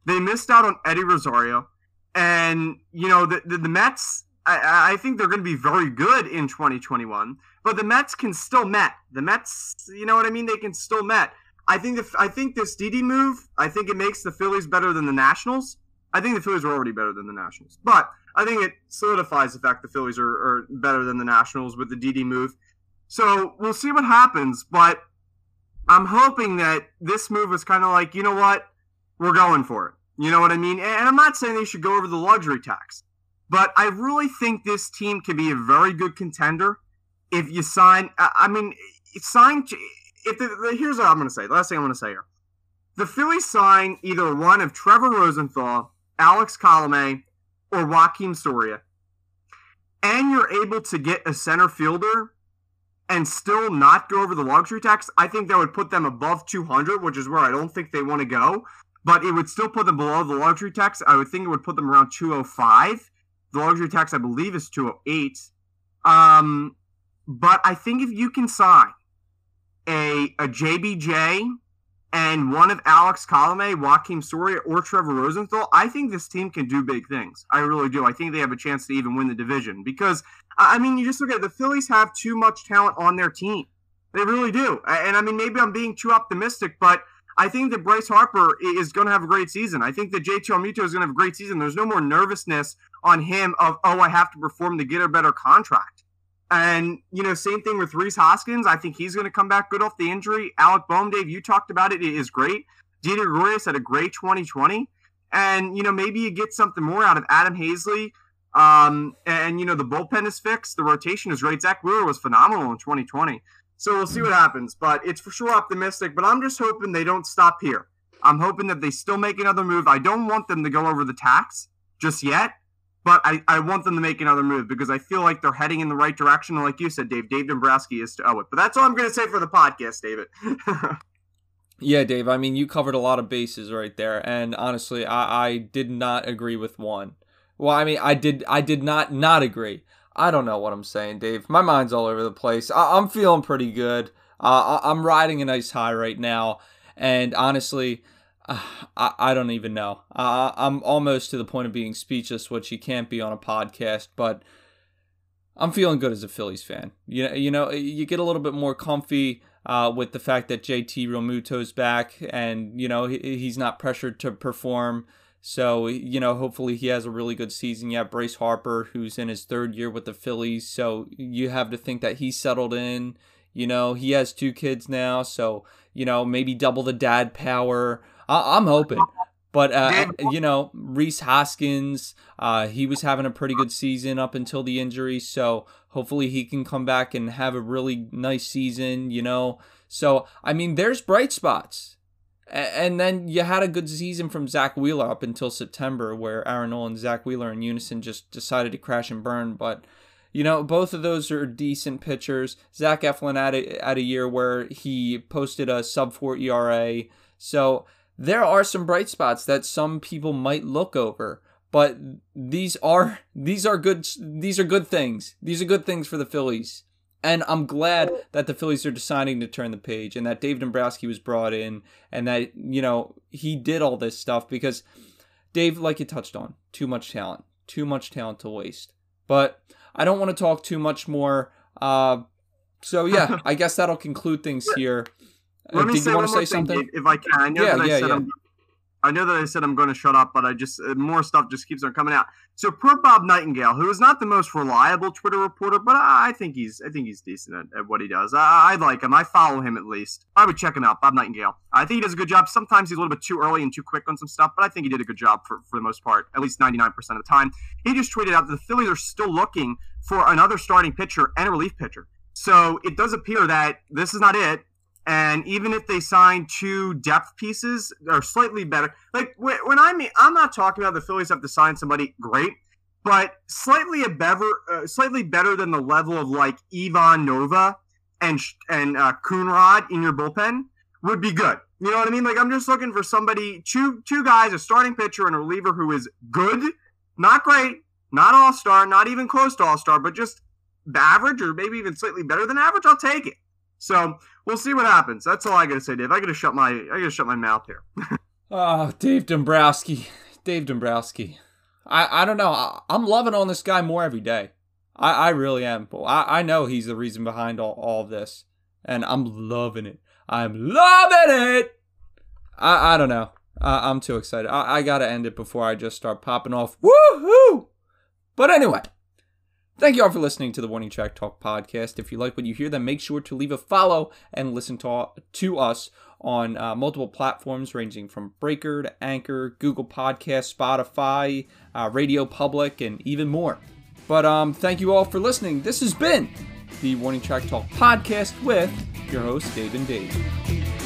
They missed out on Eddie Rosario, and you know the the, the Mets. I, I think they're going to be very good in 2021, but the Mets can still met. The Mets, you know what I mean? They can still met. I think the I think this DD move, I think it makes the Phillies better than the Nationals. I think the Phillies are already better than the Nationals, but I think it solidifies the fact the Phillies are, are better than the Nationals with the DD move. So we'll see what happens, but I'm hoping that this move is kind of like, you know what, we're going for it. You know what I mean? And I'm not saying they should go over the luxury tax, but I really think this team can be a very good contender if you sign. I mean, sign. If the, the, here's what I'm going to say. The last thing I'm going to say here: the Phillies sign either one of Trevor Rosenthal, Alex Colome, or Joakim Soria. and you're able to get a center fielder and still not go over the luxury tax, I think that would put them above 200, which is where I don't think they want to go. But it would still put them below the luxury tax. I would think it would put them around 205. The luxury tax, I believe, is 208. Um, but I think if you can sign a a JBJ and one of Alex Colome, Joakim Soria, or Trevor Rosenthal, I think this team can do big things. I really do. I think they have a chance to even win the division because, I mean, you just look at it, the Phillies have too much talent on their team. They really do. And I mean, maybe I'm being too optimistic, but I think that Bryce Harper is going to have a great season. I think that JT Realmuto is going to have a great season. There's no more nervousness on him of, oh, I have to perform to get a better contract. And, you know, same thing with Rhys Hoskins. I think he's going to come back good off the injury. Alec Bohm, Dave, you talked about it. It is great. Didi Gregorius had a great 2020. And, you know, maybe you get something more out of Adam Haseley. Um, and, you know, the bullpen is fixed. The rotation is great. Zack Wheeler was phenomenal in 2020. So we'll see what happens. But it's for sure optimistic. But I'm just hoping they don't stop here. I'm hoping that they still make another move. I don't want them to go over the tax just yet but I, I want them to make another move because I feel like they're heading in the right direction. Like you said, Dave, Dave Dombrowski is to owe it. But that's all I'm going to say for the podcast, David. (laughs) yeah, Dave. I mean, you covered a lot of bases right there, and honestly, I, I did not agree with one. Well, I mean, I did I did not not agree. I don't know what I'm saying, Dave. My mind's all over the place. I, am feeling pretty good. Uh, I, I'm riding a nice high right now, and honestly. I, I don't even know. Uh, I'm almost to the point of being speechless, which you can't be on a podcast, but I'm feeling good as a Phillies fan. You know, you know, you get a little bit more comfy uh, with the fact that JT Realmuto's back, and you know he, he's not pressured to perform. So you know, hopefully he has a really good season. You have Bryce Harper, who's in his third year with the Phillies, so you have to think that he's settled in. You know, he has two kids now, so you know maybe double the dad power. I- am hoping. But uh, you know, Rhys Hoskins, uh, he was having a pretty good season up until the injury, so hopefully he can come back and have a really nice season. You know, so I mean, there's bright spots. And then you had a good season from Zack Wheeler up until September, where Aaron Nola and Zack Wheeler in unison just decided to crash and burn. But you know, both of those are decent pitchers. Zach Eflin had a, had a year where he posted a sub four ERA. So there are some bright spots that some people might look over but these are these are good these are good things. These are good things for the phillies. And i'm glad that the phillies are deciding to turn the page and that dave dombrowski was brought in and that you know he did all this stuff because dave like you touched on too much talent too much talent to waste. But i don't want to talk too much more uh, so yeah (laughs) i guess that'll conclude things here let uh, me say one more thing, Dave, if I can. I know yeah, that I yeah, said yeah. I'm, I know that I said I'm going to shut up, but I just uh, more stuff just keeps on coming out. So poor Bob Nightingale, who is not the most reliable Twitter reporter, but I, I think he's I think he's decent at, at what he does. I, I, like him. I follow him at least. I would check him out, Bob Nightingale. I think he does a good job. Sometimes he's a little bit too early and too quick on some stuff, but I think he did a good job for, for the most part, at least 99% of the time. He just tweeted out that the Phillies are still looking for another starting pitcher and a relief pitcher. So it does appear that this is not it. And even if they sign two depth pieces, are slightly better. Like when I mean, I'm not talking about the Phillies have to sign somebody great, but slightly a better, uh, slightly better than the level of like Ivan Nova and and uh, Coonrod in your bullpen would be good. You know what I mean? Like I'm just looking for somebody, two two guys, a starting pitcher and a reliever who is good, not great, not all star, not even close to all star, but just average or maybe even slightly better than average. I'll take it. So we'll see what happens. That's all I gotta say, Dave. I gotta shut my I gotta shut my mouth here. oh, (laughs) Dave Dombrowski, Dave Dombrowski. I I don't know. I, am loving on this guy more every day. I I really am. I I know he's the reason behind all all of this, and I'm loving it. I'm loving it. I I don't know. I, I'm too excited. I, I gotta end it before I just start popping off. Woohoo! But anyway. Thank you all for listening to the Warning Track Talk podcast. If you like what you hear, then make sure to leave a follow and listen to, to us on uh, multiple platforms ranging from Breaker to Anchor, Google Podcast, Spotify, uh, Radio Public, and even more. But um, thank you all for listening. This has been the Warning Track Talk podcast with your host, Dave and Dave.